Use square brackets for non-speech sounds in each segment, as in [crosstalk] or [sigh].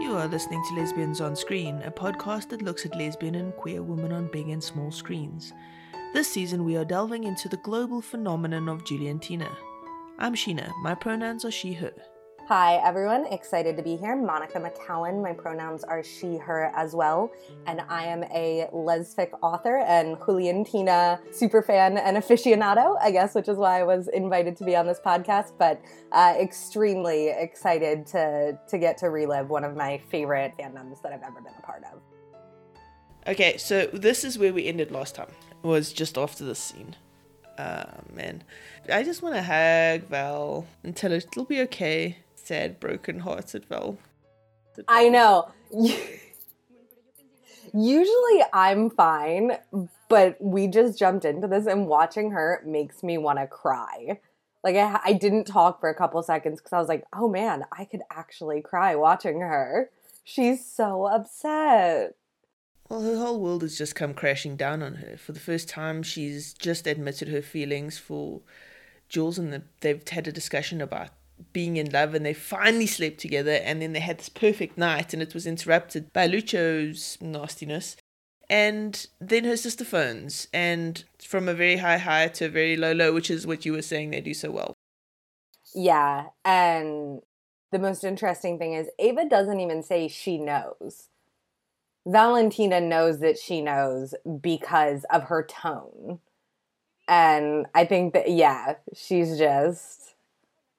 You are listening to Lesbians on Screen, a podcast that looks at lesbian and queer women on big and small screens. This season, we are delving into the global phenomenon of Juliantina. I'm Sheena. My pronouns are she, her. Hi, everyone. Excited to be here. Monica McCallan. My pronouns are she, her as well. And I am a lesfic author and Juliantina superfan and aficionado, I guess, which is why I was invited to be on this podcast. But uh, extremely excited to, to get to relive one of my favorite fandoms that I've ever been a part of. Okay, so this is where we ended last time. It was just after this scene. Ah, man. I just want to hug Val and tell her it'll be okay sad, broken hearted Val. I know. Usually I'm fine, but we just jumped into this and watching her makes me want to cry. Like I, I didn't talk for a couple seconds because I was like, oh man, I could actually cry watching her. She's so upset. Well, her whole world has just come crashing down on her. For the first time, she's just admitted her feelings for Jules, and they've had a discussion about being in love and they finally slept together and then they had this perfect night and it was interrupted by Lucho's nastiness. And then her sister phones and from a very high high to a very low low, which is what you were saying they do so well. Yeah. And the most interesting thing is Ava doesn't even say she knows. Valentina knows that she knows because of her tone. And I think that, yeah, she's just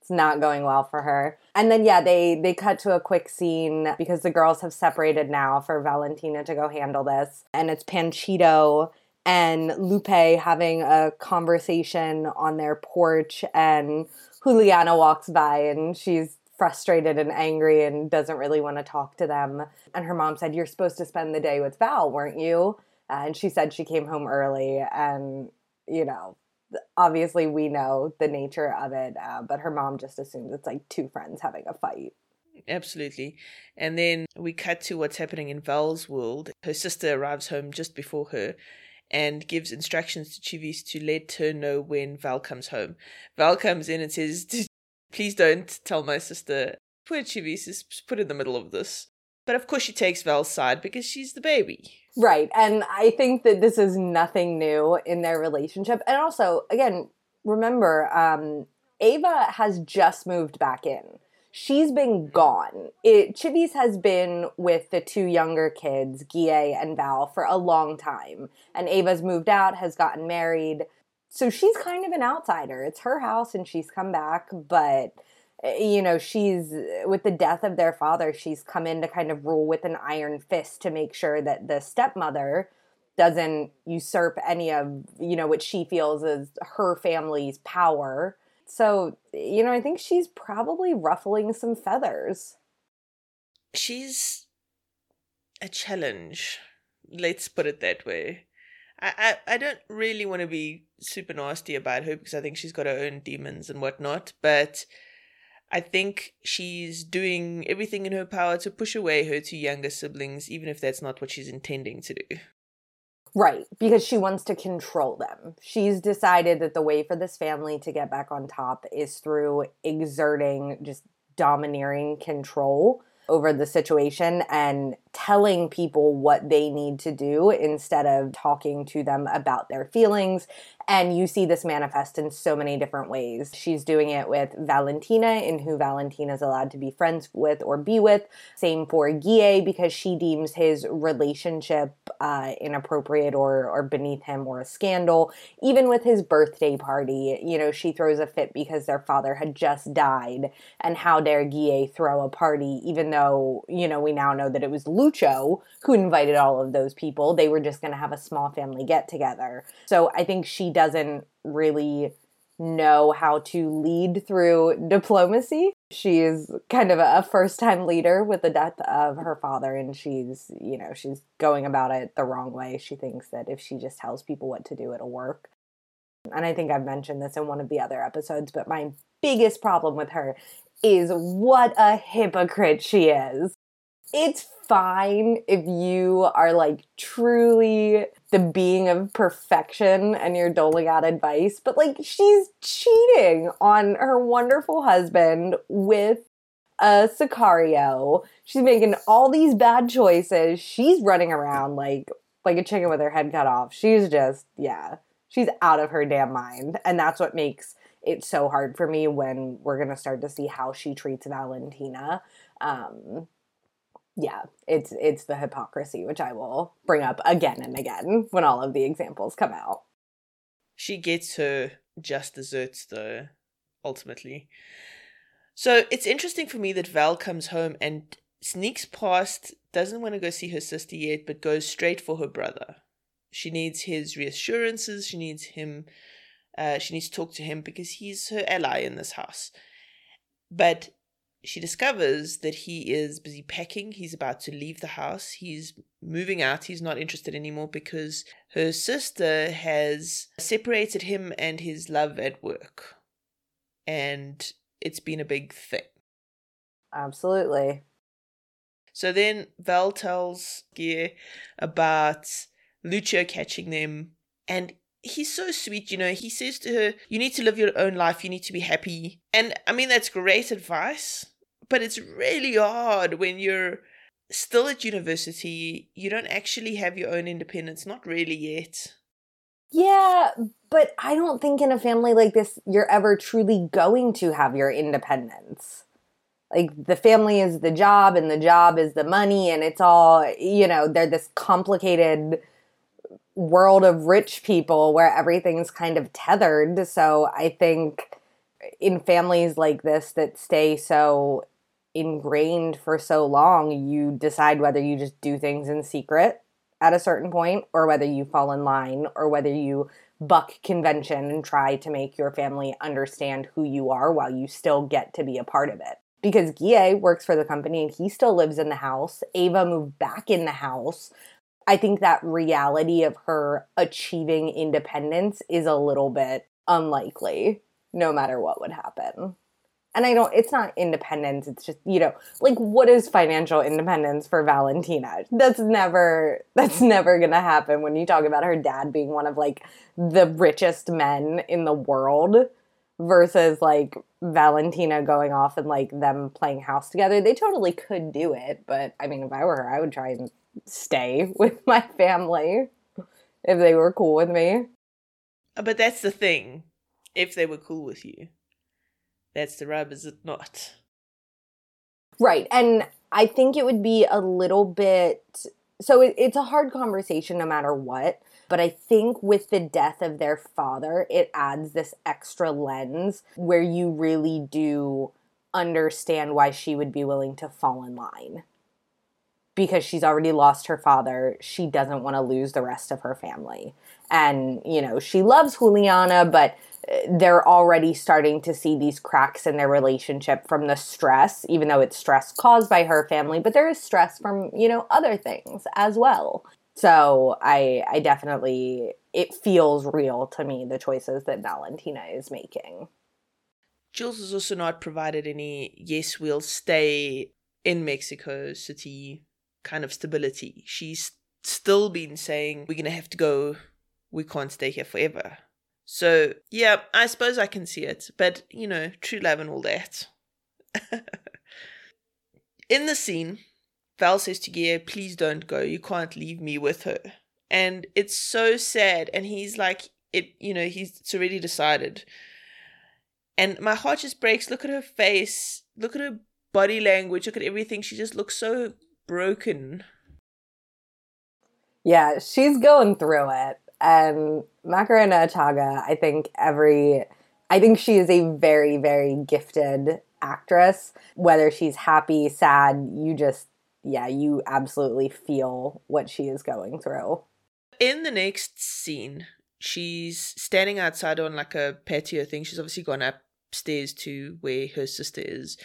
not going well for her. And then yeah, they they cut to a quick scene because the girls have separated now for Valentina to go handle this. And it's Panchito and Lupe having a conversation on their porch and Juliana walks by and she's frustrated and angry and doesn't really want to talk to them. And her mom said, You're supposed to spend the day with Val, weren't you? And she said she came home early and, you know, obviously we know the nature of it, uh, but her mom just assumes it's like two friends having a fight. Absolutely. And then we cut to what's happening in Val's world. Her sister arrives home just before her and gives instructions to Chivis to let her know when Val comes home. Val comes in and says, Please don't tell my sister. Poor Chivis is put in the middle of this. But of course, she takes Val's side because she's the baby. Right. And I think that this is nothing new in their relationship. And also, again, remember, um, Ava has just moved back in. She's been gone. It, Chivis has been with the two younger kids, Guille and Val, for a long time. And Ava's moved out, has gotten married. So she's kind of an outsider. It's her house and she's come back, but you know, she's with the death of their father, she's come in to kind of rule with an iron fist to make sure that the stepmother doesn't usurp any of, you know, what she feels is her family's power. So, you know, I think she's probably ruffling some feathers. She's a challenge. Let's put it that way. I, I, I don't really want to be super nasty about her because I think she's got her own demons and whatnot, but I think she's doing everything in her power to push away her two younger siblings, even if that's not what she's intending to do. Right, because she wants to control them. She's decided that the way for this family to get back on top is through exerting just domineering control over the situation and telling people what they need to do instead of talking to them about their feelings and you see this manifest in so many different ways. She's doing it with Valentina, in who Valentina is allowed to be friends with or be with. Same for Guille, because she deems his relationship uh, inappropriate or, or beneath him or a scandal. Even with his birthday party, you know, she throws a fit because their father had just died. And how dare Guille throw a party, even though, you know, we now know that it was Lucho who invited all of those people. They were just going to have a small family get together. So I think she doesn't really know how to lead through diplomacy. She's kind of a first time leader with the death of her father, and she's, you know, she's going about it the wrong way. She thinks that if she just tells people what to do, it'll work. And I think I've mentioned this in one of the other episodes, but my biggest problem with her is what a hypocrite she is. It's fine if you are like truly the being of perfection and you're doling out advice, but like she's cheating on her wonderful husband with a Sicario. She's making all these bad choices. She's running around like like a chicken with her head cut off. She's just yeah, she's out of her damn mind, and that's what makes it so hard for me when we're gonna start to see how she treats Valentina. Um, yeah, it's it's the hypocrisy which I will bring up again and again when all of the examples come out. She gets her just desserts though, ultimately. So it's interesting for me that Val comes home and sneaks past, doesn't want to go see her sister yet, but goes straight for her brother. She needs his reassurances. She needs him. Uh, she needs to talk to him because he's her ally in this house. But she discovers that he is busy packing. He's about to leave the house. He's moving out. He's not interested anymore because her sister has separated him and his love at work. And it's been a big thing. Absolutely. So then Val tells Guille about Lucho catching them, and he's so sweet, you know. He says to her, You need to live your own life, you need to be happy. And I mean, that's great advice, but it's really hard when you're still at university, you don't actually have your own independence, not really yet. Yeah, but I don't think in a family like this you're ever truly going to have your independence. Like the family is the job and the job is the money and it's all, you know, they're this complicated world of rich people where everything's kind of tethered. So I think in families like this that stay so ingrained for so long, you decide whether you just do things in secret at a certain point or whether you fall in line or whether you buck convention and try to make your family understand who you are while you still get to be a part of it. Because Guille works for the company and he still lives in the house. Ava moved back in the house. I think that reality of her achieving independence is a little bit unlikely, no matter what would happen and I don't, it's not independence. It's just, you know, like what is financial independence for Valentina? That's never, that's never to happen when you talk about her dad being one of like the richest men in the world versus like Valentina going off and like them playing house together. They totally could do it. But I mean, if I were her, I would try and stay [laughs] with my family if they were cool with me. Uh, but that's the thing. If they were cool with you. That's the rub, is it not? Right. And I think it would be a little bit. So it, it's a hard conversation no matter what. But I think with the death of their father, it adds this extra lens where you really do understand why she would be willing to fall in line. Because she's already lost her father, she doesn't want to lose the rest of her family. And, you know, she loves Juliana, but uh, they're already starting to see these cracks in their relationship from the stress, even though it's stress caused by her family, but there is stress from, you know, other things as well. So I I definitely it feels real to me the choices that Valentina is making. Jules has also not provided any yes, we'll stay in Mexico City kind of stability. She's still been saying we're gonna have to go, we can't stay here forever so, yeah, I suppose I can see it, but you know, true love and all that. [laughs] In the scene, Val says to Guille, please don't go. You can't leave me with her. And it's so sad. And he's like, it, you know, he's it's already decided. And my heart just breaks. Look at her face. Look at her body language. Look at everything. She just looks so broken. Yeah, she's going through it. And Macarena Achaga, I think every, I think she is a very, very gifted actress. Whether she's happy, sad, you just, yeah, you absolutely feel what she is going through. In the next scene, she's standing outside on like a patio thing. She's obviously gone upstairs to where her sister is.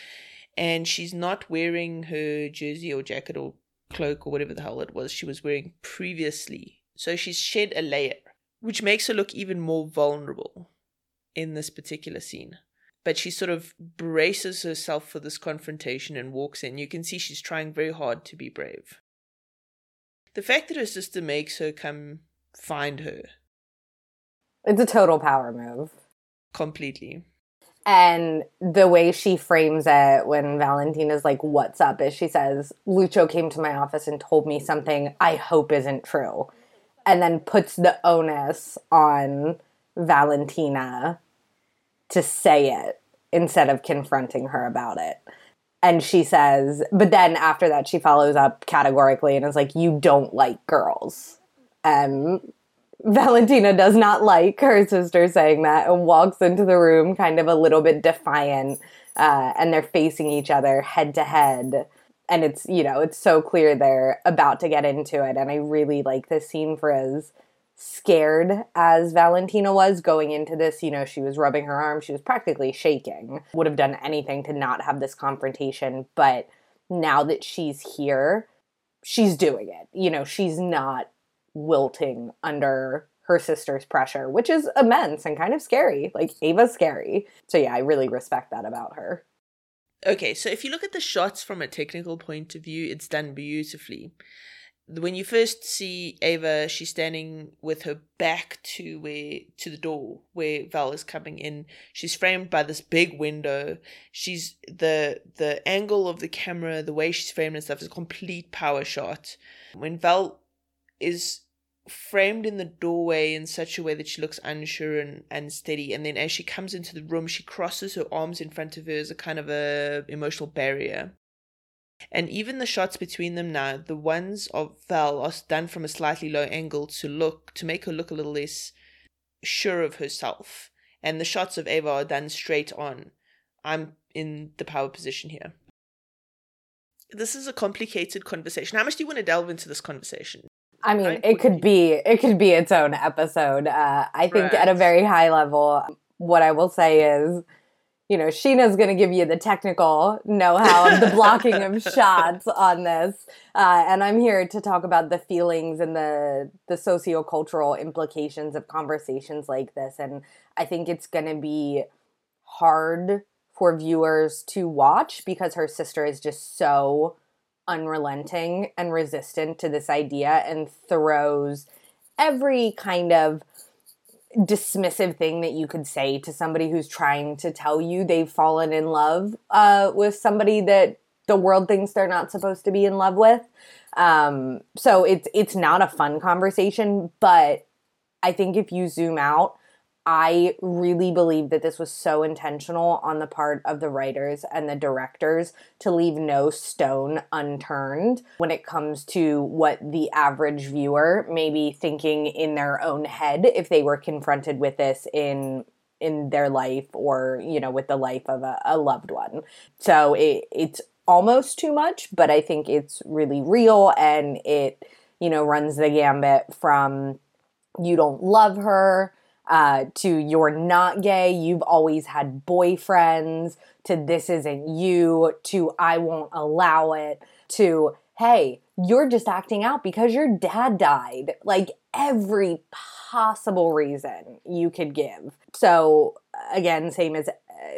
And she's not wearing her jersey or jacket or cloak or whatever the hell it was she was wearing previously. So she's shed a layer which makes her look even more vulnerable in this particular scene. But she sort of braces herself for this confrontation and walks in. You can see she's trying very hard to be brave. The fact that her sister makes her come find her. It's a total power move. Completely. And the way she frames it when Valentina's like, What's up? is she says, Lucho came to my office and told me something I hope isn't true. And then puts the onus on Valentina to say it instead of confronting her about it. And she says, but then after that, she follows up categorically and is like, You don't like girls. And Valentina does not like her sister saying that and walks into the room kind of a little bit defiant. Uh, and they're facing each other head to head. And it's, you know, it's so clear they're about to get into it. And I really like this scene for as scared as Valentina was going into this. You know, she was rubbing her arm, she was practically shaking, would have done anything to not have this confrontation. But now that she's here, she's doing it. You know, she's not wilting under her sister's pressure, which is immense and kind of scary. Like Ava's scary. So yeah, I really respect that about her. Okay, so if you look at the shots from a technical point of view, it's done beautifully. When you first see Ava, she's standing with her back to where to the door where Val is coming in. She's framed by this big window. She's the the angle of the camera, the way she's framed and stuff is a complete power shot. When Val is framed in the doorway in such a way that she looks unsure and, and steady and then as she comes into the room she crosses her arms in front of her as a kind of a emotional barrier. And even the shots between them now the ones of val are done from a slightly low angle to look to make her look a little less sure of herself. And the shots of ava are done straight on. I'm in the power position here. This is a complicated conversation. How much do you want to delve into this conversation I mean, it could be it could be its own episode. Uh, I think right. at a very high level, what I will say is, you know, Sheena's going to give you the technical know-how of the blocking of [laughs] shots on this, uh, and I'm here to talk about the feelings and the the sociocultural implications of conversations like this. And I think it's going to be hard for viewers to watch because her sister is just so unrelenting and resistant to this idea and throws every kind of dismissive thing that you could say to somebody who's trying to tell you they've fallen in love uh, with somebody that the world thinks they're not supposed to be in love with. Um, so it's it's not a fun conversation, but I think if you zoom out I really believe that this was so intentional on the part of the writers and the directors to leave no stone unturned when it comes to what the average viewer may be thinking in their own head if they were confronted with this in in their life or you know with the life of a, a loved one. So it, it's almost too much but i think it's really real and it you know runs the gambit from you don't love her uh, to you're not gay, you've always had boyfriends, to this isn't you, to I won't allow it, to hey, you're just acting out because your dad died. Like every possible reason you could give. So, again, same as uh,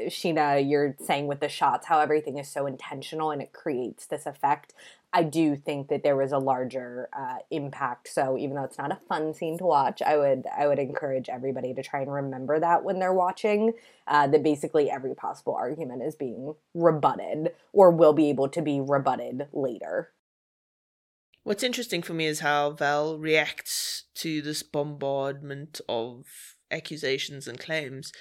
Sheena, you're saying with the shots, how everything is so intentional and it creates this effect. I do think that there was a larger uh, impact. So even though it's not a fun scene to watch, I would I would encourage everybody to try and remember that when they're watching. Uh, that basically every possible argument is being rebutted or will be able to be rebutted later. What's interesting for me is how Val reacts to this bombardment of accusations and claims.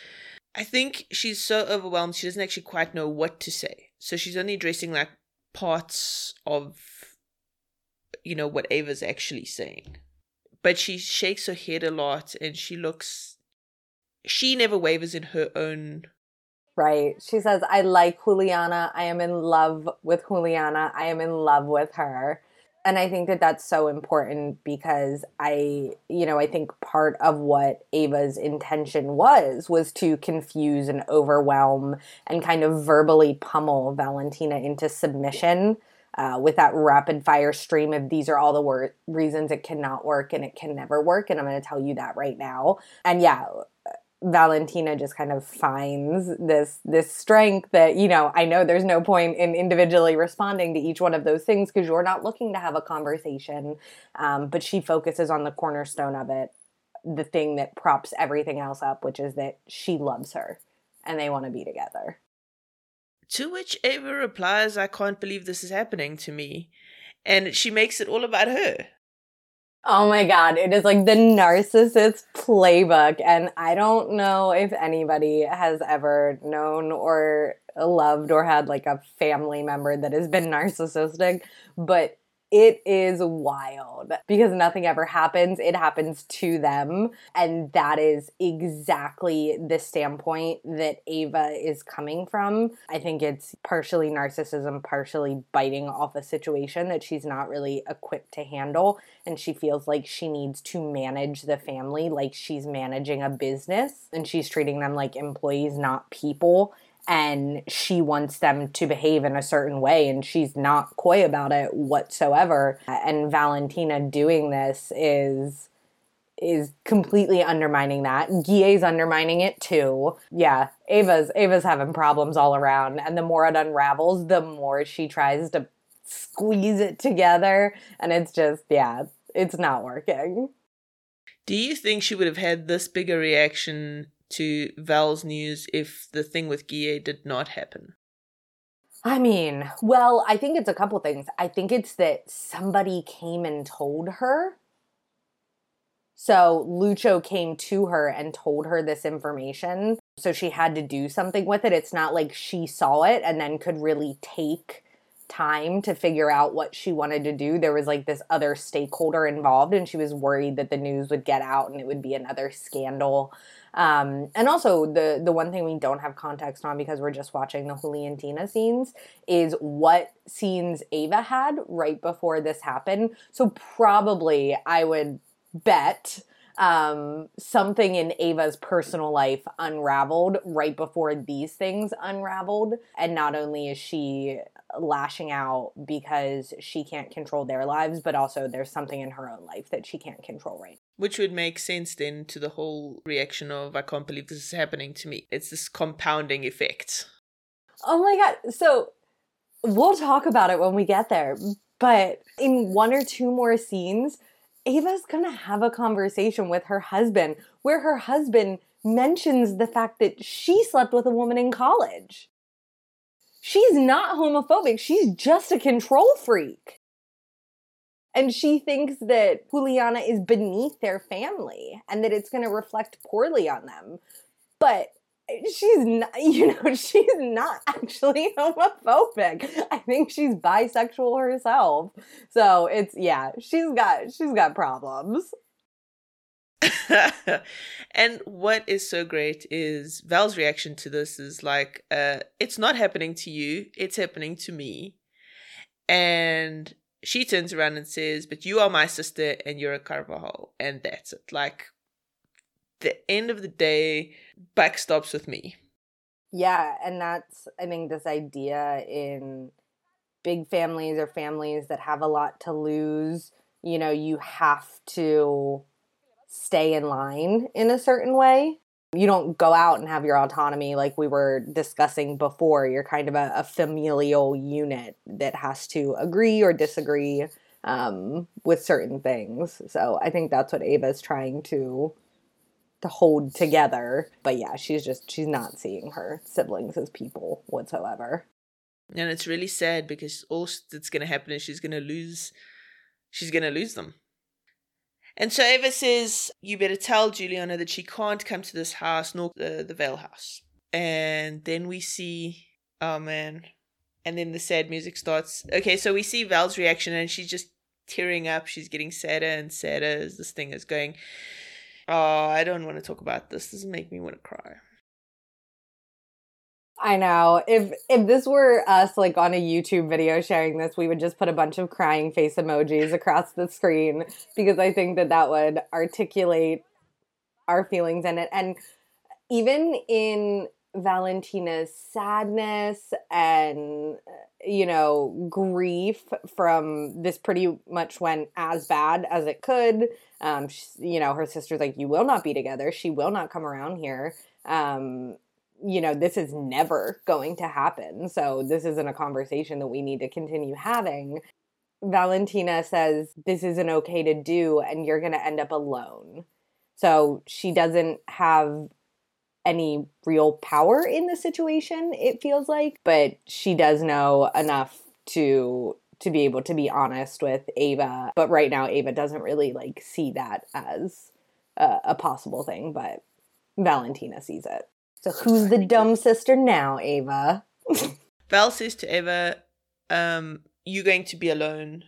I think she's so overwhelmed she doesn't actually quite know what to say. So she's only addressing like parts of you know what Ava's actually saying. But she shakes her head a lot and she looks she never wavers in her own Right. She says, I like Juliana. I am in love with Juliana. I am in love with her and I think that that's so important because I, you know, I think part of what Ava's intention was was to confuse and overwhelm and kind of verbally pummel Valentina into submission uh, with that rapid fire stream of these are all the wor- reasons it cannot work and it can never work, and I'm going to tell you that right now. And yeah, Valentina just kind of finds this this strength that you know I know there's no point in individually responding to each one of those things because you're not looking to have a conversation, um, but she focuses on the cornerstone of it, the thing that props everything else up, which is that she loves her, and they want to be together. To which Ava replies, I can't believe this is happening to me. And she makes it all about her. Oh my god, it is like the narcissist playbook. And I don't know if anybody has ever known or loved or had like a family member that has been narcissistic, but it is wild because nothing ever happens. It happens to them. And that is exactly the standpoint that Ava is coming from. I think it's partially narcissism, partially biting off a situation that she's not really equipped to handle. And she feels like she needs to manage the family like she's managing a business and she's treating them like employees, not people and she wants them to behave in a certain way and she's not coy about it whatsoever. And valentina doing this is is completely undermining that. Guille's undermining it too. Yeah ava's ava's having problems all around and the more it unravels the more she tries to squeeze it together and it's just yeah it's not working. Do you think she would have had this bigger reaction to Val's news if the thing with Guille did not happen? I mean, well, I think it's a couple things. I think it's that somebody came and told her. So Lucho came to her and told her this information. So she had to do something with it. It's not like she saw it and then could really take time to figure out what she wanted to do. There was like this other stakeholder involved, and she was worried that the news would get out and it would be another scandal um, and also the the one thing we don't have context on because we're just watching the Juliantina scenes is what scenes Ava had right before this happened. So probably I would bet um, something in Ava's personal life unraveled right before these things unraveled. And not only is she lashing out because she can't control their lives, but also there's something in her own life that she can't control right. Which would make sense then to the whole reaction of, I can't believe this is happening to me. It's this compounding effect. Oh my God. So we'll talk about it when we get there. But in one or two more scenes, Ava's gonna have a conversation with her husband where her husband mentions the fact that she slept with a woman in college. She's not homophobic, she's just a control freak. And she thinks that Juliana is beneath their family and that it's gonna reflect poorly on them. But she's not [laughs] you know she's not actually [laughs] homophobic i think she's bisexual herself so it's yeah she's got she's got problems [laughs] and what is so great is val's reaction to this is like uh it's not happening to you it's happening to me. And she turns around and says but you are my sister and you're a carvajal. And that's it. Like the end of the day buck stops with me. Yeah, and that's I think this idea in big families or families that have a lot to lose, you know, you have to stay in line in a certain way. You don't go out and have your autonomy like we were discussing before. You're kind of a, a familial unit that has to agree or disagree um, with certain things. So I think that's what Ava's trying to to hold together. But yeah, she's just she's not seeing her siblings as people whatsoever. And it's really sad because all that's going to happen is she's going to lose she's going to lose them. And so Eva says, You better tell Juliana that she can't come to this house nor the, the Vale house. And then we see, oh man. And then the sad music starts. Okay, so we see Val's reaction and she's just tearing up. She's getting sadder and sadder as this thing is going. Oh, I don't want to talk about this. This make me want to cry. I know. If if this were us like on a YouTube video sharing this, we would just put a bunch of crying face emojis across the screen because I think that that would articulate our feelings in it. And even in Valentina's sadness and you know grief from this pretty much went as bad as it could um she, you know her sister's like you will not be together she will not come around here um you know this is never going to happen so this isn't a conversation that we need to continue having valentina says this isn't okay to do and you're going to end up alone so she doesn't have any real power in the situation, it feels like. But she does know enough to to be able to be honest with Ava. But right now, Ava doesn't really like see that as a, a possible thing, but Valentina sees it. So who's the dumb sister now, Ava? Val says to Ava, um, "You're going to be alone,"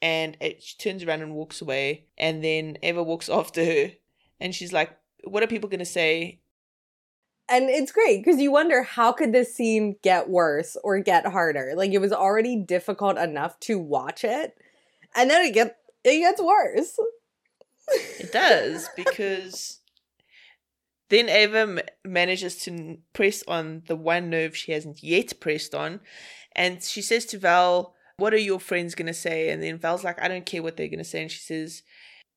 and it, she turns around and walks away. And then Ava walks [laughs] after her, and she's like, "What are people going to say?" and it's great because you wonder how could this scene get worse or get harder like it was already difficult enough to watch it and then it get it gets worse it does because then ava manages to press on the one nerve she hasn't yet pressed on and she says to val what are your friends going to say? And then val's like i don't care what they're going to say. And she says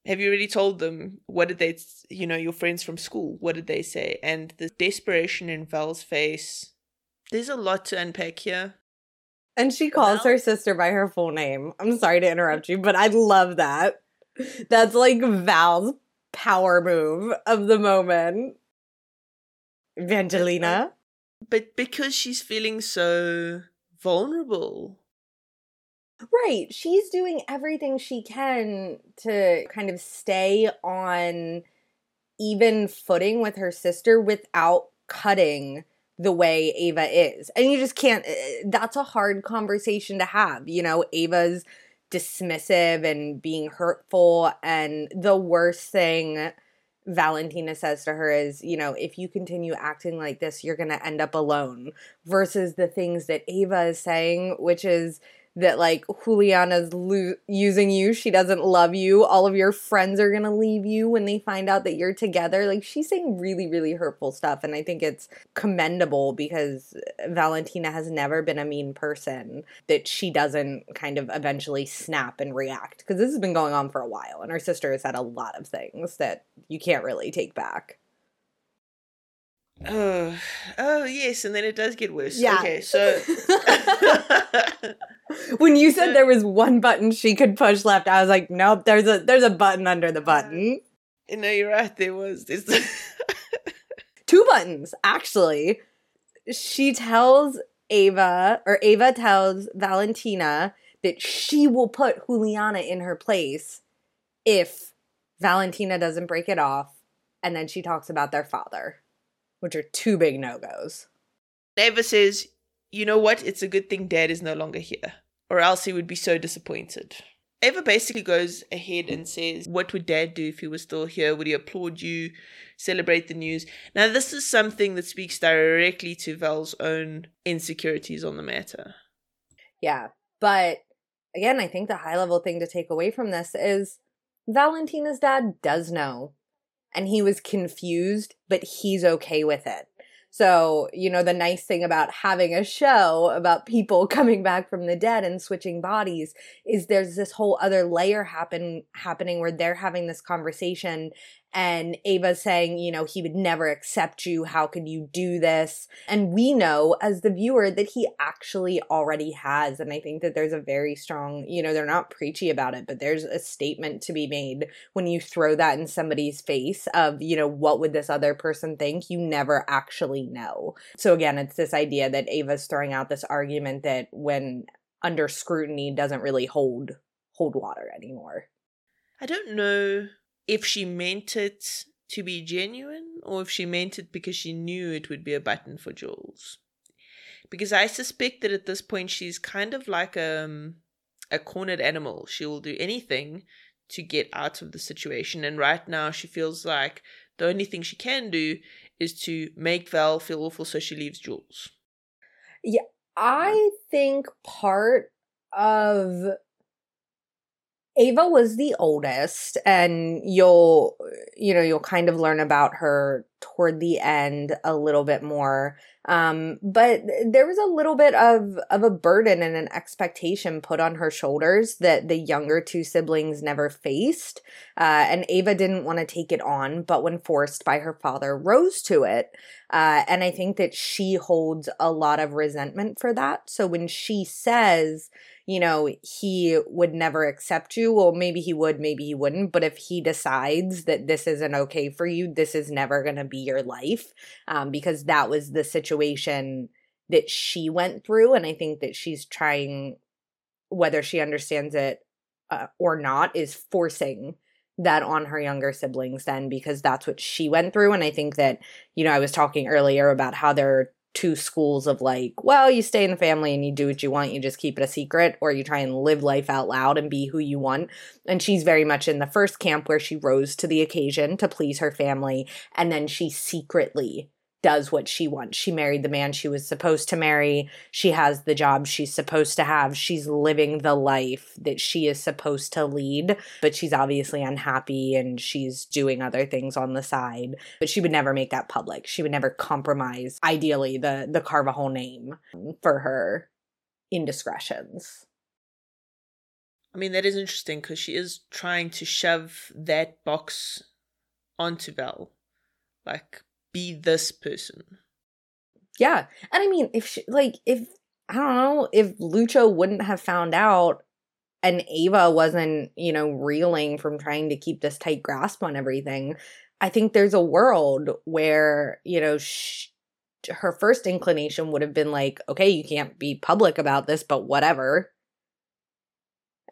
have you already told them what did they you know your friends from school what did they say? And the desperation in val's face there's a lot to unpack here. And she calls Val? her sister by her full name. I'm sorry to interrupt you but i love that. That's like val's power move of the moment evangelina but because she's feeling so vulnerable Right. She's doing everything she can to kind of stay on even footing with her sister without cutting the way Ava is. And you just can't, eh, eh, that's a hard conversation to have. You know, Ava's dismissive and being hurtful. And the worst thing Valentina says to her is, you know, if you continue acting like this, you're going to end up alone. Versus the things that Ava is saying, which is, that like Juliana's lo- using you. She doesn't love you. All of your friends are going to leave you when they find out that you're together. Like she's saying really, really hurtful stuff. And I think it's commendable because Valentina has never been a mean person that she doesn't kind of eventually snap and react. Because this has been going on for a while. And her sister has said a lot of things that you can't really take back. Oh, oh yes, and then it does get worse. Yeah. Okay, so [laughs] [laughs] when you said there was one button she could push left, I was like, nope. There's a there's a button under the button. No, you're right. There was. There's [laughs] two buttons actually. She tells Ava, or Ava tells Valentina that she will put Juliana in her place if Valentina doesn't break it off, and then she talks about their father which are two big no goes. Ava says, You know what? It's a good thing dad is no longer here, or else he would be so disappointed. Ava basically goes ahead and says, What would dad do if he was still here? Would he applaud you, celebrate the news? Now, this is something that speaks directly to Val's own insecurities on the matter. Yeah, but again, I think the high level thing to take away from this is Valentina's dad does know and he was confused, but he's okay with it. So, you know, the nice thing about having a show about people [laughs] coming back from the dead and switching bodies is there's this whole other layer happen happening where they're having this conversation and Ava's saying, you know, he would never accept you. How could you do this? And we know as the viewer that he actually already has. And I think that there's a very strong, you know, they're not preachy about it, but there's a statement to be made when you throw that in somebody's face of, you know, what would this other person think? You never actually know. So again, it's this idea that Ava's throwing out this argument that when under scrutiny doesn't really hold hold water anymore. I don't know if she meant it to be genuine or if she meant it because she knew it would be a button for Jules. Because I suspect that at this point she's kind of like a, um, a cornered animal. She will do anything to get out of the situation. And right now she feels like the only thing she can do is to make Val feel awful so she leaves Jules. Yeah, I think part of Ava was the oldest, and you'll, you know, you'll kind of learn about her toward the end a little bit more. Um, but there was a little bit of of a burden and an expectation put on her shoulders that the younger two siblings never faced, uh, and Ava didn't want to take it on, but when forced by her father, rose to it. Uh, and I think that she holds a lot of resentment for that. So when she says you know, he would never accept you. Well, maybe he would, maybe he wouldn't. But if he decides that this isn't okay for you, this is never going to be your life um, because that was the situation that she went through and i think that she's trying whether she understands it uh, or not is forcing that on her younger siblings then because that's what she went through and i think that you know i was talking earlier about how there are two schools of like well you stay in the family and you do what you want you just keep it a secret or you try and live life out loud and be who you want. And she's very much in the first camp where she rose to the occasion to please her family and then she secretly does what she wants. She married the man she was supposed to marry. She has the job she's supposed to have. She's living the life that she is supposed to lead, but she's obviously unhappy and she's doing other things on the side. But she would never make that public. She would never compromise ideally the the Carvajal name for her indiscretions. I mean, that is interesting because she is trying to shove that box onto Val. Like, be this person. Yeah. And I mean, if she, like if I don't know, if Lucho wouldn't have found out and Ava wasn't, you know, reeling from trying to keep this tight grasp on everything, I think there's a world where, you know, sh- her first inclination would have been like, okay, you can't be public about this, but whatever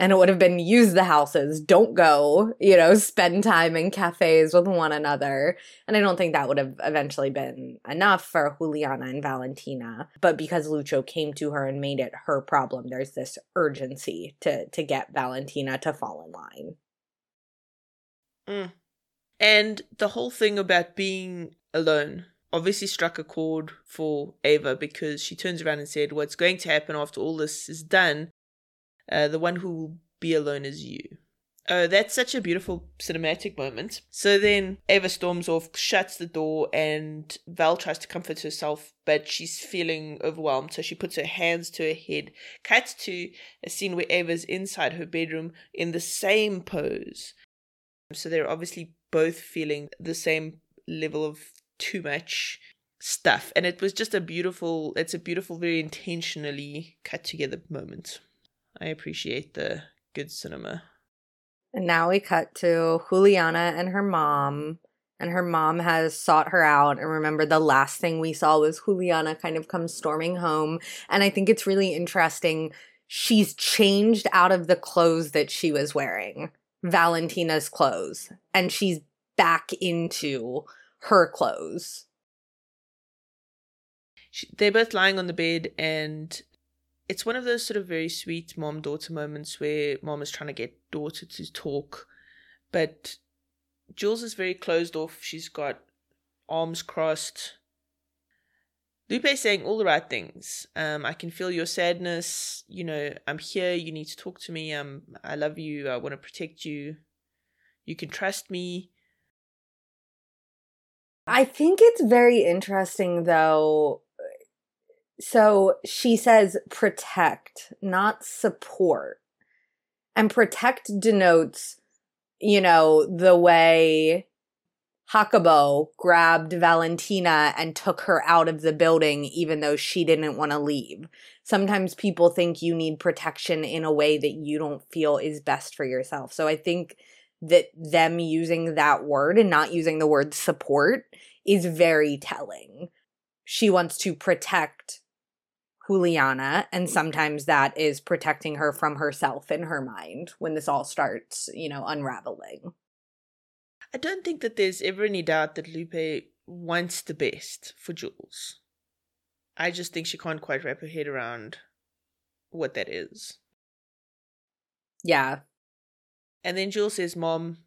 and it would have been use the houses, don't go, you know, spend time in cafes with one another. And I don't think that would have eventually been enough for Juliana and Valentina. But because Lucho came to her and made it her problem, there's this urgency to to get Valentina to fall in line. Mm. And the whole thing about being alone obviously struck a chord for Ava because she turns around and said, What's going to happen after all this is done uh, the one who will be alone is you. Oh, that's such a beautiful cinematic moment. So then Ava storms off, shuts the door, and Val tries to comfort herself, but she's feeling overwhelmed. So she puts her hands to her head. Cuts to a scene where Ava's inside her bedroom in the same pose. So they're obviously both feeling the same level of too much stuff. And it was just a beautiful, it's a beautiful, very intentionally cut together moment. I appreciate the good cinema. And now we cut to Juliana and her mom. And her mom has sought her out. And remember, the last thing we saw was Juliana kind of come storming home. And I think it's really interesting. She's changed out of the clothes that she was wearing, Valentina's clothes, and she's back into her clothes. She, they're both lying on the bed, and it's one of those sort of very sweet mom daughter moments where mom is trying to get daughter to talk, but Jules is very closed off. She's got arms crossed. Lupe saying all the right things. Um, I can feel your sadness. You know, I'm here. You need to talk to me. Um, I love you. I want to protect you. You can trust me. I think it's very interesting, though, so she says protect, not support. And protect denotes, you know, the way Jacobo grabbed Valentina and took her out of the building even though she didn't want to leave. Sometimes people think you need protection in a way that you don't feel is best for yourself. So I think that them using that word and not using the word support is very telling. She wants to protect Juliana, and mm-hmm. sometimes that is protecting her from herself in her mind when this all starts, you know, unraveling. I don't think that there's ever any doubt that Lupe wants the best for Jules. I just think she can't quite wrap her head around what that is. Yeah. And then Jules says, Mom.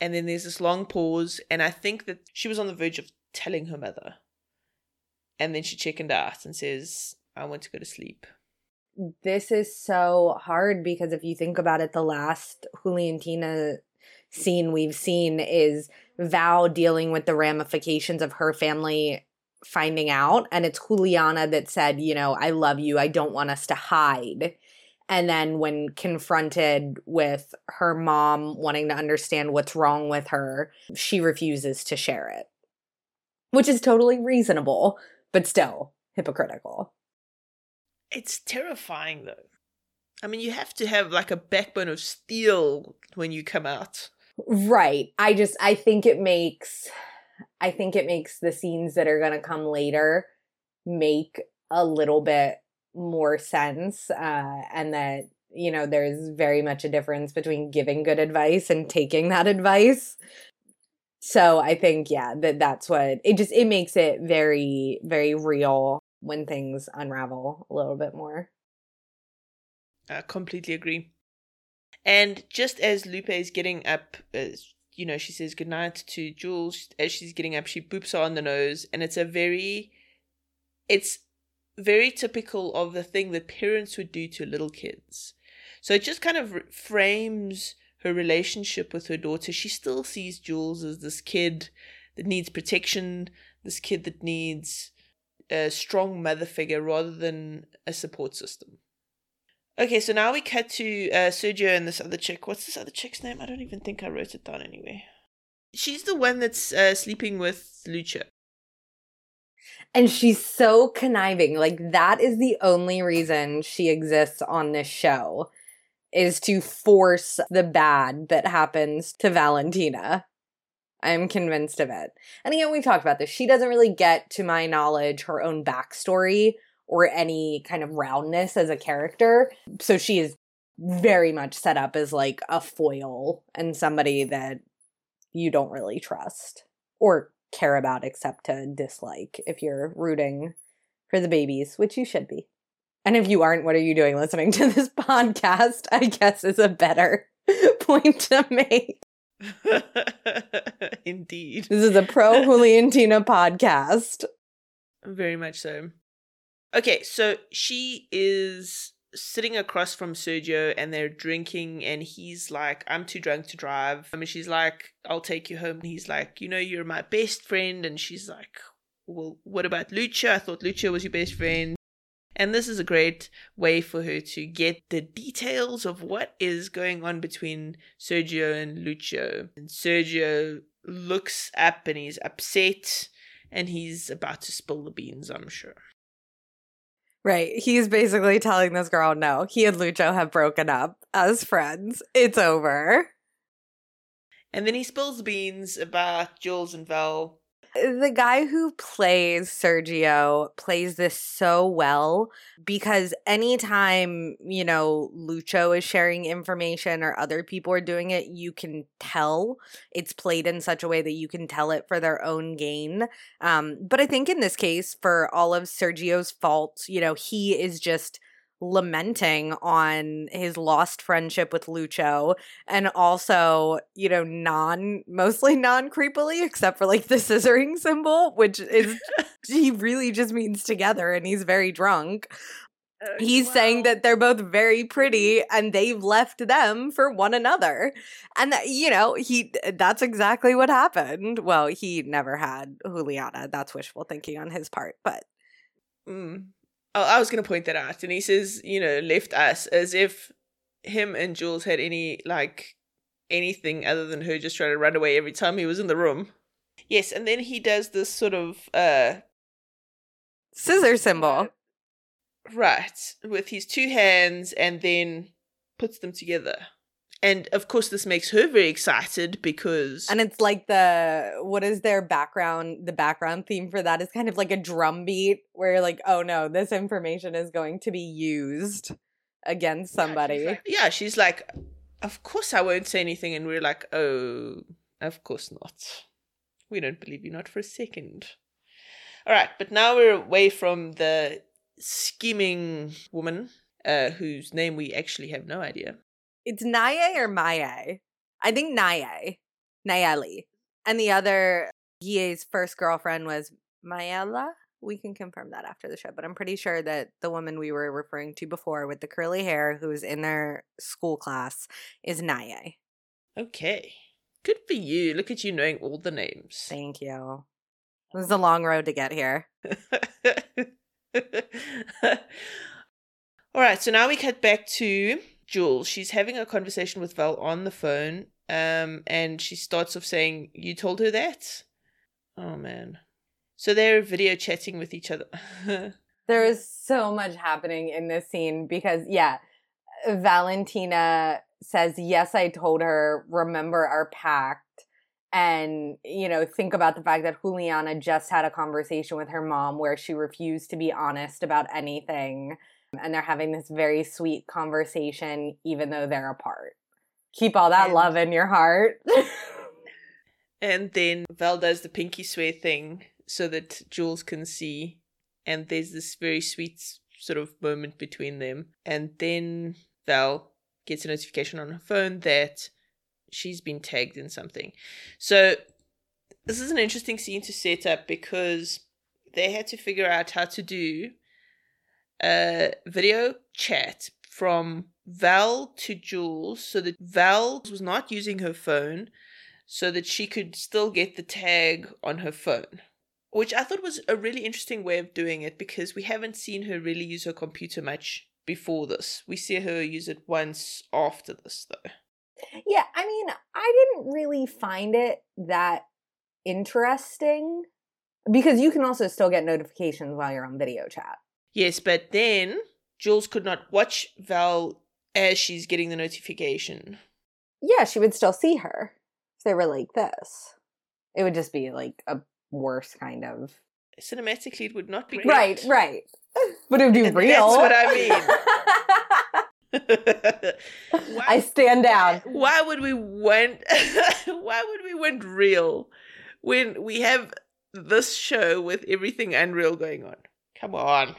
And then there's this long pause, and I think that she was on the verge of telling her mother. And then she chickened out and says, I want to go to sleep. This is so hard because if you think about it, the last Juliantina scene we've seen is Val dealing with the ramifications of her family finding out. And it's Juliana that said, you know, I love you. I don't want us to hide. And then when confronted with her mom wanting to understand what's wrong with her, she refuses to share it, which is totally reasonable but still hypocritical. It's terrifying though. I mean, you have to have like a backbone of steel when you come out. Right. I just I think it makes I think it makes the scenes that are going to come later make a little bit more sense uh, and that you know there's very much a difference between giving good advice and taking that [laughs] advice so i think yeah that that's what it just it makes it very very real when things unravel a little bit more i completely agree and just as lupe is getting up as you know she says goodnight to jules as she's getting up she boops her on the nose and it's a very it's very typical of the thing that parents would do to little kids. So it just kind of frames her relationship with her daughter. She still sees Jules as this kid that needs protection, this kid that needs a strong mother figure rather than a support system. Okay, so now we cut to uh, Sergio and this other chick. What's this other chick's name? I don't even think I wrote it down anyway. She's the one that's uh, sleeping with Lucho. And she's so conniving. Like, that is the only reason she exists on this show is to force the bad that happens to Valentina. I'm convinced of it. And again, we've talked about this. She doesn't really get, to my knowledge, her own backstory or any kind of roundness as a character. So she is very much set up as like a foil and somebody that you don't really trust or care about except to dislike if you're rooting for the babies, which you should be. And if you aren't, what are you doing listening to this [laughs] podcast? I guess is a better [laughs] point to make. [laughs] Indeed. This is a pro Juliantina podcast. Very much so. Okay, so she is sitting across from Sergio and they're drinking and he's like, I'm too drunk to drive. I mean she's like, I'll take you home. And he's like, you know, you're my best friend. And she's like, Well, what about Lucho? I thought Lucho was your best friend. And this is a great way for her to get the details of what is going on between Sergio and Lucio. And Sergio looks up and he's upset and he's about to spill the beans, I'm sure. Right. He's basically telling this girl, no, he and Lucio have broken up as friends. It's over. And then he spills the beans about Jules and Val the guy who plays Sergio plays this so well because anytime, you know, Lucho is sharing information or other people are doing it, you can tell it's played in such a way that you can tell it for their own gain. Um, but I think in this case, for all of Sergio's faults, you know, he is just lamenting on his lost friendship with Lucho and also, you know, non [laughs] mostly non creepily, except for like the scissoring symbol, which is [laughs] he really just means together and he's very drunk. Uh, he's saying that they're both very pretty [laughs] and they've left them for one another. And that, you know, he that's exactly what happened. Well, he never had Juliana. That's wishful thinking on his part, but mm. I was going to point that out. And he says, you know, left us as if him and Jules had any, like, anything other than her just trying to run away every time he was in the room. Yes, and then he does this sort of, uh, scissor symbol. Right, with his two hands and then puts them together and of course this makes her very excited because and it's like the what is their background the background theme for that is kind of like a drum beat where you're like oh no this information is going to be used against somebody yeah she's, like, yeah, she's like of course i won't say anything. And we're like oh of course not. We don't believe you not for a second. All right but now we're away from the scheming woman uh, whose name we actually have no idea it's Naye or Maye. I think Naye. Nayeli. And the other Ye's first girlfriend was Mayela. We can confirm that after the show, but I'm pretty sure that the woman we were referring to before with the curly hair who was in their school class is Naye. Okay. Good for you. Look at you knowing all the names. Thank you. It was a long road to get here. [laughs] all right, so now we cut back to Jules. She's having a conversation with Val on the phone, um, and she starts off saying, "You told her that." Oh man. So they're video chatting with each other. [laughs] there is so much happening in this scene because yeah, Valentina says, "Yes, I told her. Remember our pact." and you know think about the fact that Juliana just had a conversation with her mom where she refused to be honest about anything and they're having this very sweet conversation even though they're apart keep all that And- love in your heart [laughs] And then Val does the pinky swear thing so that Jules can see. And there's this very sweet sort of moment between them. And then Val gets a notification on her phone that she's been tagged in something. So this is an interesting scene to set up because they had to figure out how to do a video chat from Val to Jules so that Val was not using her phone so that she could still get the tag on her phone. Which I thought was a really interesting way of doing it because we haven't seen her really use her computer much before this. We see her use it once after this, though. yeah i mean i didn't really find it that interesting because you can also still get notifications while you're on video chat Yes, but then Jules could not watch Val as she's getting the notification. yeah she would still see her if they were like this it would just be like a worse kind of Cinematically, it would not be great. right [laughs] right but it would be And real that's what I [laughs] why, i stand down why would we want? [laughs] why would we want real when we have this show with everything unreal going on? Come on.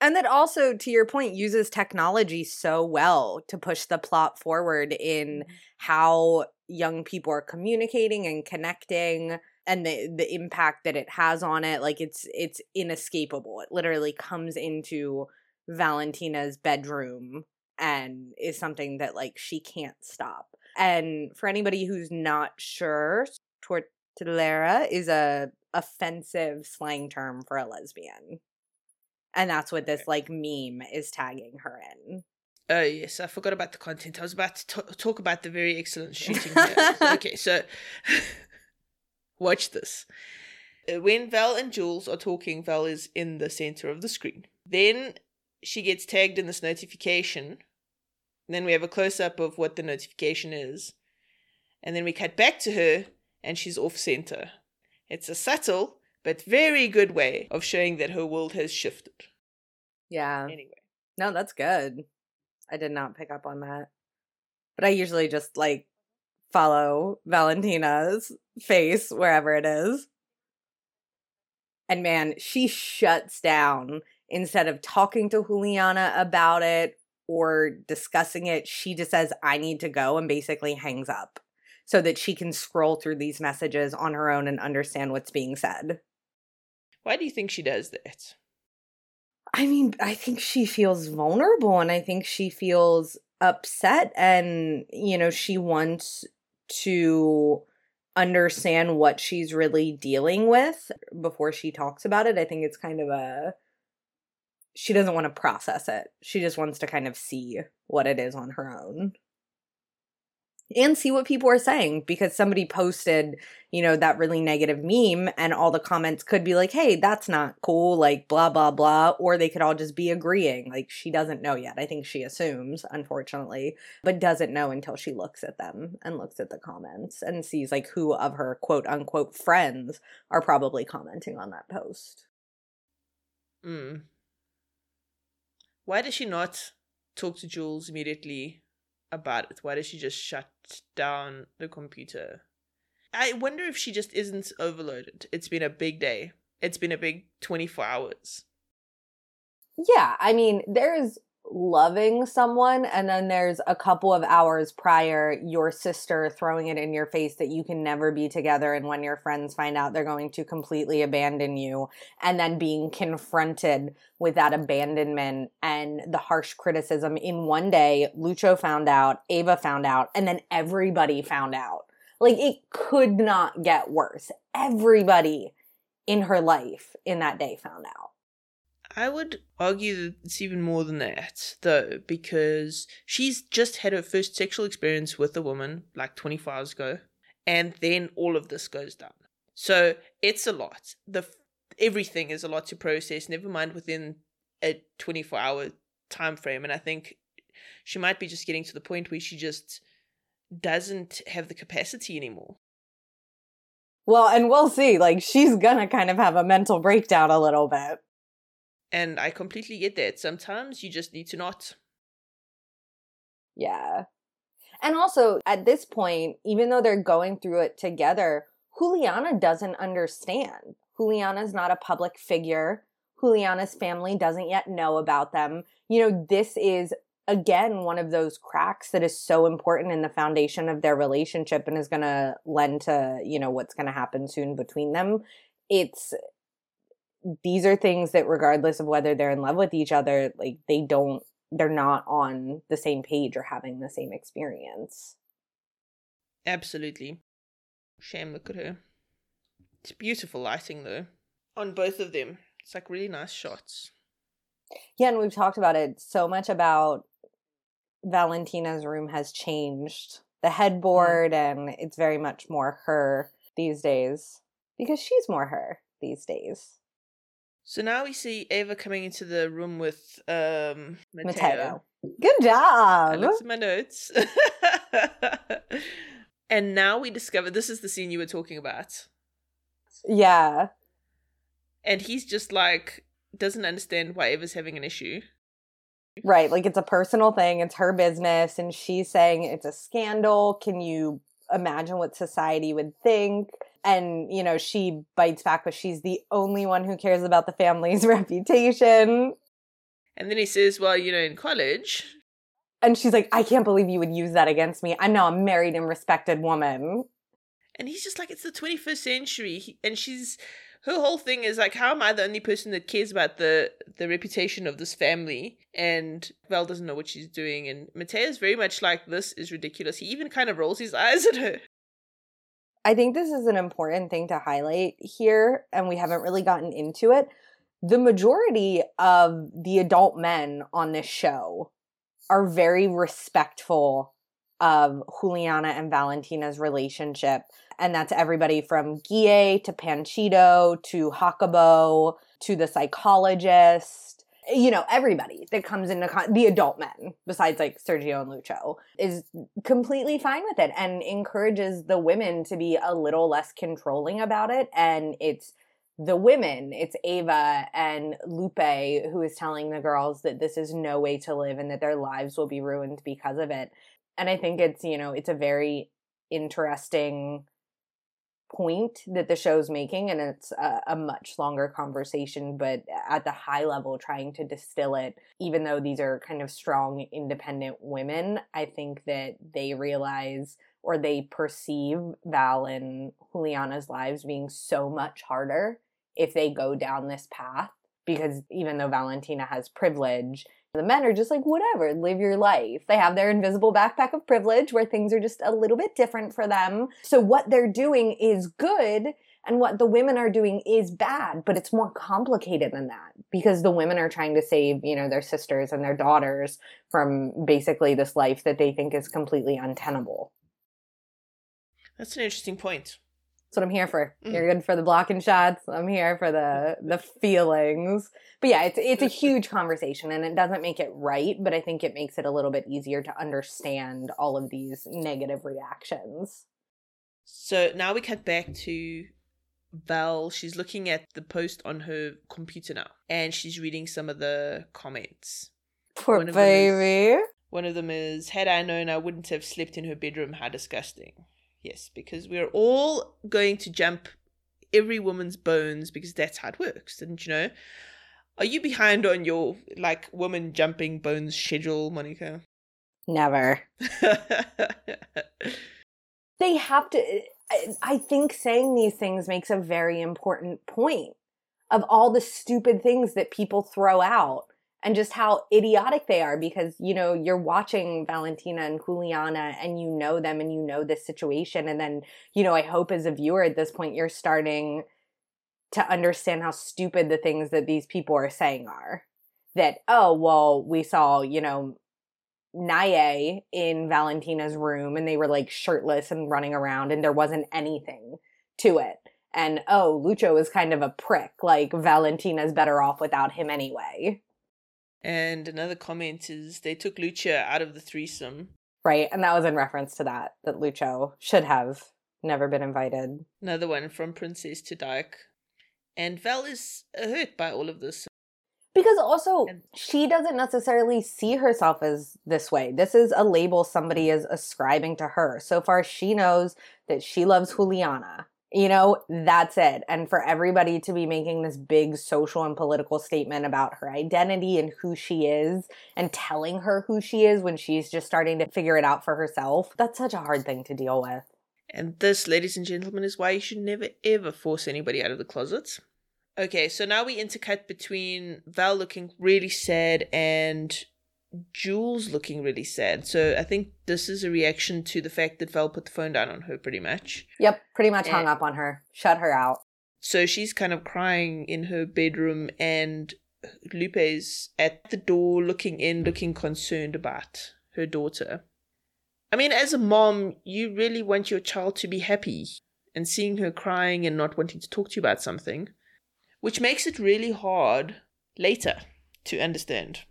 And that also to your point uses technology so well to push the plot forward in mm-hmm. how young people are communicating and connecting and the the impact that it has on it like it's it's inescapable. It literally comes into valentina's bedroom and is something that like she can't stop. And for anybody who's not sure tortillera is a offensive slang term for a lesbian and that's what this like meme is tagging her in Oh yes, I forgot about the content. I was about to t- talk about the very excellent [laughs] shooting. here. okay, so [laughs] watch this. Uh, When Val and Jules are talking, Val is in the center of the screen. Then she gets tagged in this notification. Then we have a close up of what the notification is. And then we cut back to her and she's off center. It's a subtle but very good way of showing that her world has shifted. yeah Anyway. No, that's good. I did not pick up on that. But I usually just like follow Valentina's face wherever it is. And man, she shuts down instead of talking to Juliana about it or discussing it. She just says, I need to go and basically hangs up so that she can scroll through these messages on her own and understand what's being said. Why do you think she does that? I mean, I think she feels vulnerable and I think she feels upset and, you know, she wants to understand what she's really dealing with before she talks about it. I think it's kind of a she doesn't want to process it. She just wants to kind of see what it is on her own. And see what people are saying because somebody posted, you know, that really negative meme and all the comments could be like, "Hey, that's not cool," like blah blah blah, or they could all just be agreeing. Like she doesn't know yet. I think she assumes, unfortunately, but doesn't know until she looks at them and looks at the comments and sees like who of her quote unquote friends are probably commenting on that post. Mm. Why does she not talk to Jules immediately about it? Why does she just shut down the computer? I wonder if she just isn't overloaded. It's been a big day. It's been a big 24 hours. Yeah, I mean, there's loving someone, and then there's a couple of hours prior, your sister throwing it in your face that you can never be together. And when your friends find out, they're going to completely abandon you, and then being confronted with that abandonment and the harsh criticism in one day. Lucho found out, Ava found out, and then everybody found out. Like, it could not get worse. Everybody in her life in that day found out. I would argue that it's even more than that, though, because she's just had her first sexual experience with a woman like 24 hours ago, and then all of this goes down. So it's a lot. The everything is a lot to process. Never mind within a 24 hour time frame, and I think she might be just getting to the point where she just doesn't have the capacity anymore. Well, and we'll see. Like, she's gonna kind of have a mental breakdown a little bit. And I completely get that. Sometimes you just need to not. Yeah. And also, at this point, even though they're going through it together, Juliana doesn't understand. Juliana's not a public figure. Juliana's family doesn't yet know about them. You know, this is again one of those cracks that is so important in the foundation of their relationship and is going to lend to, you know, what's going to happen soon between them. It's these are things that regardless of whether they're in love with each other, like they don't they're not on the same page or having the same experience. Absolutely. Shame, look at her. It's beautiful lighting though. On both of them. It's like really nice shots. Yeah, and we've talked about it so much about Valentina's room has changed. The headboard mm. and it's very much more her these days. Because she's more her these days. So now we see Ava coming into the room with um Mateo. Mateo. Good job. I looked at my notes. [laughs] and now we discover this is the scene you were talking about. Yeah. And he's just like doesn't understand why Ava's having an issue. Right, like it's a personal thing, it's her business, and she's saying it's a scandal. Can you imagine what society would think? And you know she bites back but she's the only one who cares about the family's [laughs] reputation. And then he says well you know in college and she's like i can't believe you would use that against me. I'm now a married and respected woman. And he's just like it's the 21st century. And she's her whole thing is like how am i the only person that cares about the the reputation of this family? And val doesn't know what she's doing. And mateo's very much like this is ridiculous. He even kind of rolls his eyes at her I think this is an important thing to highlight here, and we haven't really gotten into it. The majority of the adult men on this show are very respectful of Juliana and Valentina's relationship. And that's everybody from Guille to Panchito to Jacobo to the psychologist you know, everybody that comes into con- the adult men, besides like Sergio and Lucho, is completely fine with it and encourages the women to be a little less controlling about it. And it's the women, it's Ava and Lupe who is telling the girls that this is no way to live and that their lives will be ruined because of it. And I think it's, you know, it's a very interesting point that the show's making and it's a, a, much longer conversation but at the high level trying to distill it even though these are kind of strong independent women i think that they realize or they perceive val and juliana's lives being so much harder if they go down this path because even though valentina has privilege the men are just like, whatever, live your life. They have their invisible backpack of privilege where things are just a little bit different for them. So what they're doing is good and what the women are doing is bad, but it's more complicated than that because the women are trying to save, you know, their sisters and their daughters from basically this life that they think is completely untenable. That's an interesting point. That's what I'm here for. Mm. You're good for the blocking shots. I'm here for the the feelings. But yeah, it's it's a huge conversation and it doesn't make it right, but I think it makes it a little bit easier to understand all of these negative reactions. So now we cut back to Val. She's looking at the post on her computer now and she's reading some of the comments. Poor one baby. Is, one of them is Had I known I wouldn't have slept in her bedroom, how disgusting. Yes, because we're all going to jump every woman's bones because that's how it works, didn't you know? Are you behind on your like woman jumping bones schedule, Monica? Never. [laughs] they have to I think saying these things makes a very important point of all the stupid things that people throw out and just how idiotic they are because you know you're watching Valentina and Juliana and you know them and you know this situation. And then you know I hope as a viewer at this point you're starting to understand how stupid the things that these people are saying are. That oh well we saw you know Naye in Valentina's room and they were like shirtless and running around and there wasn't anything to it. And oh Lucho is kind of a prick. Like Valentina's better off without him anyway and another comment is they took Lucho out of the threesome. Right, and that was in reference to that that Lucho should have Never been invited. Another one from Princess to Dyke. And Val is hurt by all of this. Because also, And- she doesn't necessarily see herself as this way. This is a label somebody is ascribing to her. So far, she knows that she loves Juliana. You know, that's it. And for everybody to be making this big social and political statement about her identity and who she is and telling her who she is when she's just starting to figure it out for herself, that's such a hard thing to deal with. And this, ladies and gentlemen, is why you should never ever force anybody out of the closet. Okay, so now we intercut between Val looking really sad and Jules looking really sad. So I think this is a reaction to the fact that Val put the phone down on her pretty much. Yep, pretty much hung Eh. up on her, shut her out. So she's kind of crying in her bedroom, and Lupe's at the door looking in, looking concerned about her daughter. I mean, as a mom, you really want your child to be happy, and seeing her crying and not wanting to talk to you about something, which makes it really hard later to understand.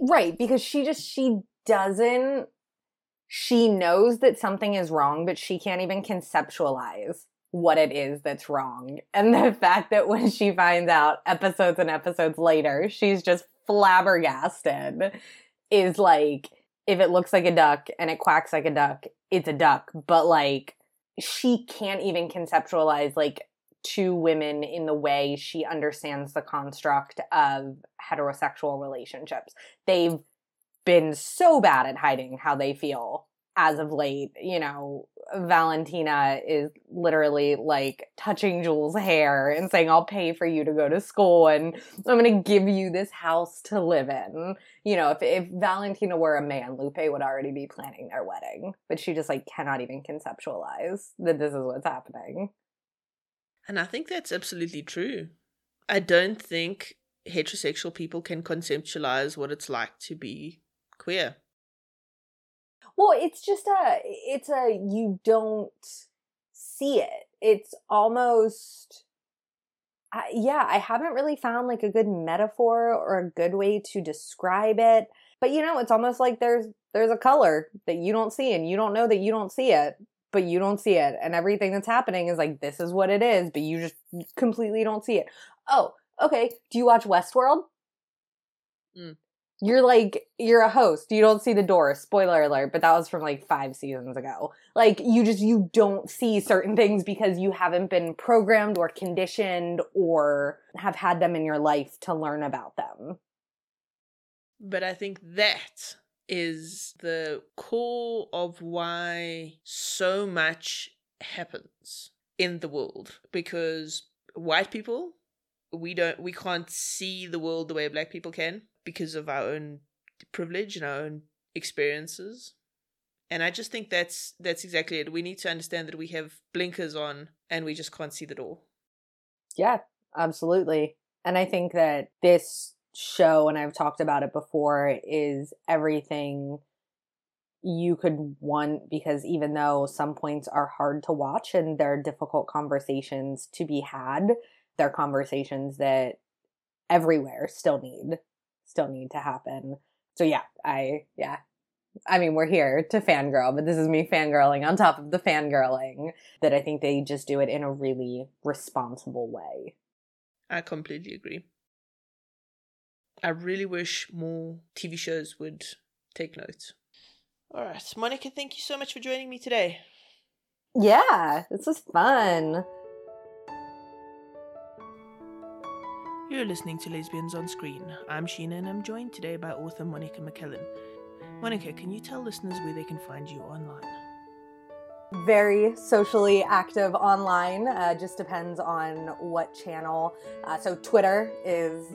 Right, because she just she doesn't she knows that something is wrong, but she can't even conceptualize what it is that's wrong. And the [laughs] fact that when she finds out episodes and episodes later, she's just flabbergasted is like if it looks like a duck and it quacks like a duck, it's a duck. But like she can't even conceptualize like two women in the way she understands the construct of heterosexual relationships. They've been so bad at hiding how they feel as of late. You know, Valentina is literally like touching Jules' hair and saying, I'll pay for you to go to school and I'm going to give you this house to live in. You know, if, if Valentina were a man, Lupe would already be planning their wedding, but she just like cannot even conceptualize that this is what's happening. And I think that's absolutely true. I don't think heterosexual people can conceptualize what it's like to be queer. Well, it's just a, it's a, you don't see it. It's almost, yeah, I haven't really found like a good metaphor or a good way to describe it. But you know, it's almost like there's, there's a color that you don't see and you don't know that you don't see it, but you don't see it. And everything that's happening is like, this is what it is, but you just completely don't see it. Oh, okay. Do you watch Westworld? Mm. You're like, you're a host. You don't see the door. Spoiler alert, but that was from like five seasons ago. Like, you just, you don't see certain things because you haven't been programmed or conditioned or have had them in your life to learn about them. But I think that is the core of why so much happens in the world because white people we don't we can't see the world the way black people can because of our own privilege and our own experiences. And i just think that's that's exactly it. We need to understand that we have blinkers on and we just can't see the door. Yeah, absolutely. And I think that this show, and I've talked about it before, is everything you could want because even though some points are hard to watch and they're difficult conversations to be had, they're conversations that everywhere still need still need to happen. So yeah, I yeah. I mean, we're here to fangirl, but this is me fangirling on top of the fangirling that I think they just do it in a really responsible way. i completely agree i really wish more tv shows would take note all right monica thank you so much for joining me today Yeah, this was fun. You're listening to Lesbians on Screen. I'm Sheena and I'm joined today by author Monica McCallan. Monica, can you tell listeners where they can find you online? Very socially active online. Uh, just depends on what channel. Uh, so Twitter is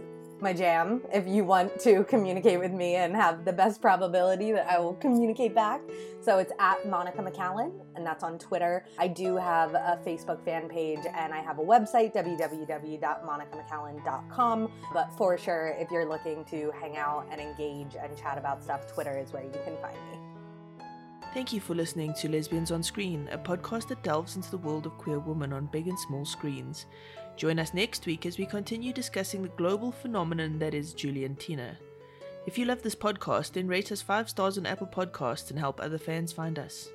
my jam. If you want to communicate with me and have the best probability that I will communicate back, so it's at Monica McCallan, and that's on Twitter. I do have a Facebook fan page, and I have a website www.monicamccallan.com. But for sure, if you're looking to hang out and engage and chat about stuff, Twitter is where you can find me. Thank you for listening to Lesbians on Screen, a podcast that delves into the world of queer women on big and small screens. Join us next week as we continue discussing the global phenomenon that is Juliantina. If you love this podcast, then rate us 5 stars on Apple Podcasts and help other fans find us.